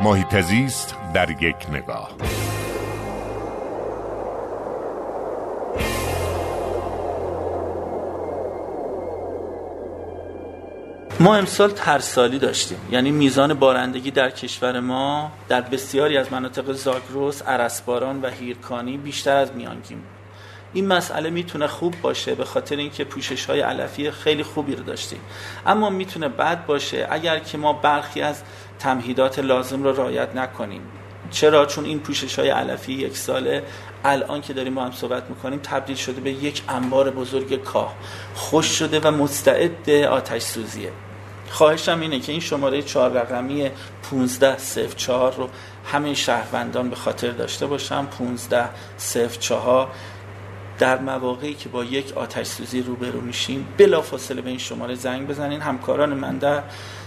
محیط زیست در یک نگاه. ما امسال ترسالی داشتیم. یعنی میزان بارندگی در کشور ما در بسیاری از مناطق زاگرس، عرسباران و هیرکانی بیشتر از میانگین این مسئله می‌تونه خوب باشه به خاطر اینکه پوشش های علفی خیلی خوبی رو داشتیم. اما می‌تونه بد باشه اگر که ما برخی از تمهیدات لازم رو رعایت نکنیم. چرا؟ چون این پوشش های علفی یک ساله الان که داریم با هم صحبت می‌کنیم تبدیل شده به یک انبار بزرگ کاه. خوش شده و مستعد آتش سوزیه. خواهشم اینه که این شماره چهار رقمی 1504 رو همه شهروندان به خاطر داشته باشم. 1504 در مواقعی که با یک آتش سوزی روبرو میشیم بلا فاصله به این شماره زنگ بزنین. همکاران من در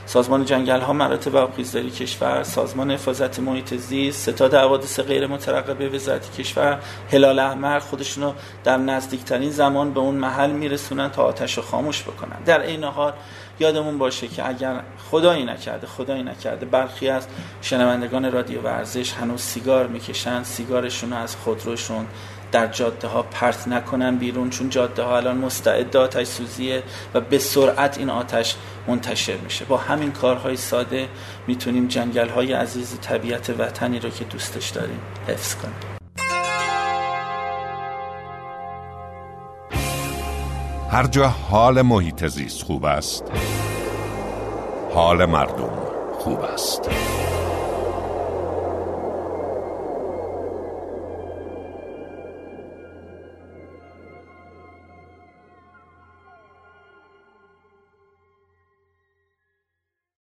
سازمان جنگل ها مراتب آبخیزداری کشور سازمان حفاظت محیط زیست ستاد حوادث غیر مترقبه وزارت کشور هلال احمر خودشونو در نزدیکترین زمان به اون محل میرسونن تا آتش رو خاموش بکنن. در این حال یادمون باشه که اگر خدایی نکرده خدایی نکرده برخی از شنوندگان رادیو ورزش هنوز سیگار می‌کشن سیگارشون از خودروشون در جاده ها پرت نکنن بیرون چون جاده ها الان مستعد آتش سوزیه و به سرعت این آتش منتشر میشه. با همین کارهای ساده می‌تونیم جنگل های عزیز طبیعت وطنی رو که دوستش داریم حفظ کنیم. هر جا حال محیط زیست خوب است حال مردم خوب است.